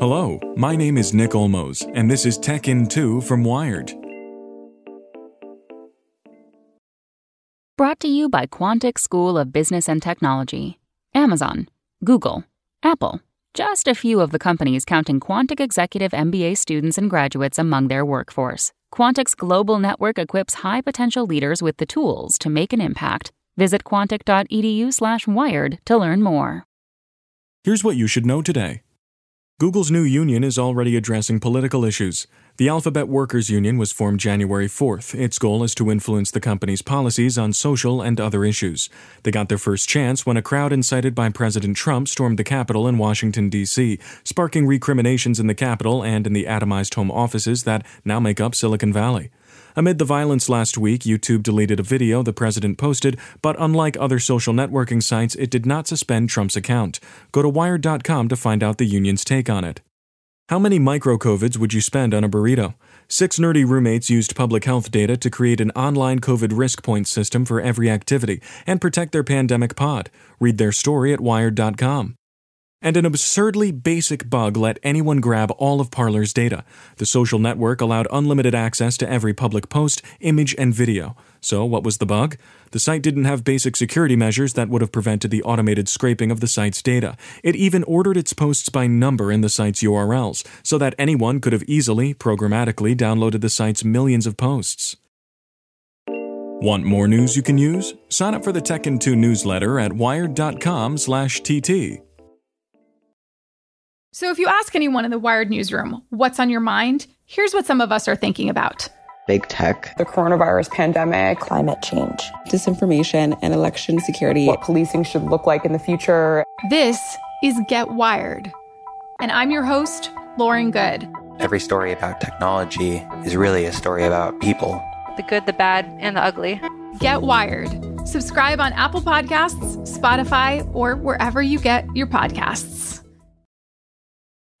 Hello, my name is Nick Olmos, and this is Tech in 2 from Wired. Brought to you by Quantic School of Business and Technology, Amazon, Google, Apple, just a few of the companies counting Quantic Executive MBA students and graduates among their workforce. Quantic's global network equips high potential leaders with the tools to make an impact. Visit quantic.edu/wired to learn more. Here's what you should know today. Google's new union is already addressing political issues. The Alphabet Workers Union was formed January 4th. Its goal is to influence the company's policies on social and other issues. They got their first chance when a crowd incited by President Trump stormed the Capitol in Washington, D.C., sparking recriminations in the Capitol and in the atomized home offices that now make up Silicon Valley. Amid the violence last week, YouTube deleted a video the president posted, but unlike other social networking sites, it did not suspend Trump's account. Go to wired.com to find out the union's take on it. How many micro-COVIDs would you spend on a burrito? Six nerdy roommates used public health data to create an online COVID risk point system for every activity and protect their pandemic pod. Read their story at wired.com. And an absurdly basic bug let anyone grab all of Parler's data. The social network allowed unlimited access to every public post, image, and video. So, what was the bug? The site didn't have basic security measures that would have prevented the automated scraping of the site's data. It even ordered its posts by number in the site's URLs, so that anyone could have easily, programmatically downloaded the site's millions of posts. Want more news you can use? Sign up for the Tech in 2 newsletter at wired.com/tt. So, if you ask anyone in the Wired newsroom what's on your mind, here's what some of us are thinking about big tech, the coronavirus pandemic, climate change, disinformation, and election security, what policing should look like in the future. This is Get Wired. And I'm your host, Lauren Goode. Every story about technology is really a story about people the good, the bad, and the ugly. Get Wired. Subscribe on Apple Podcasts, Spotify, or wherever you get your podcasts.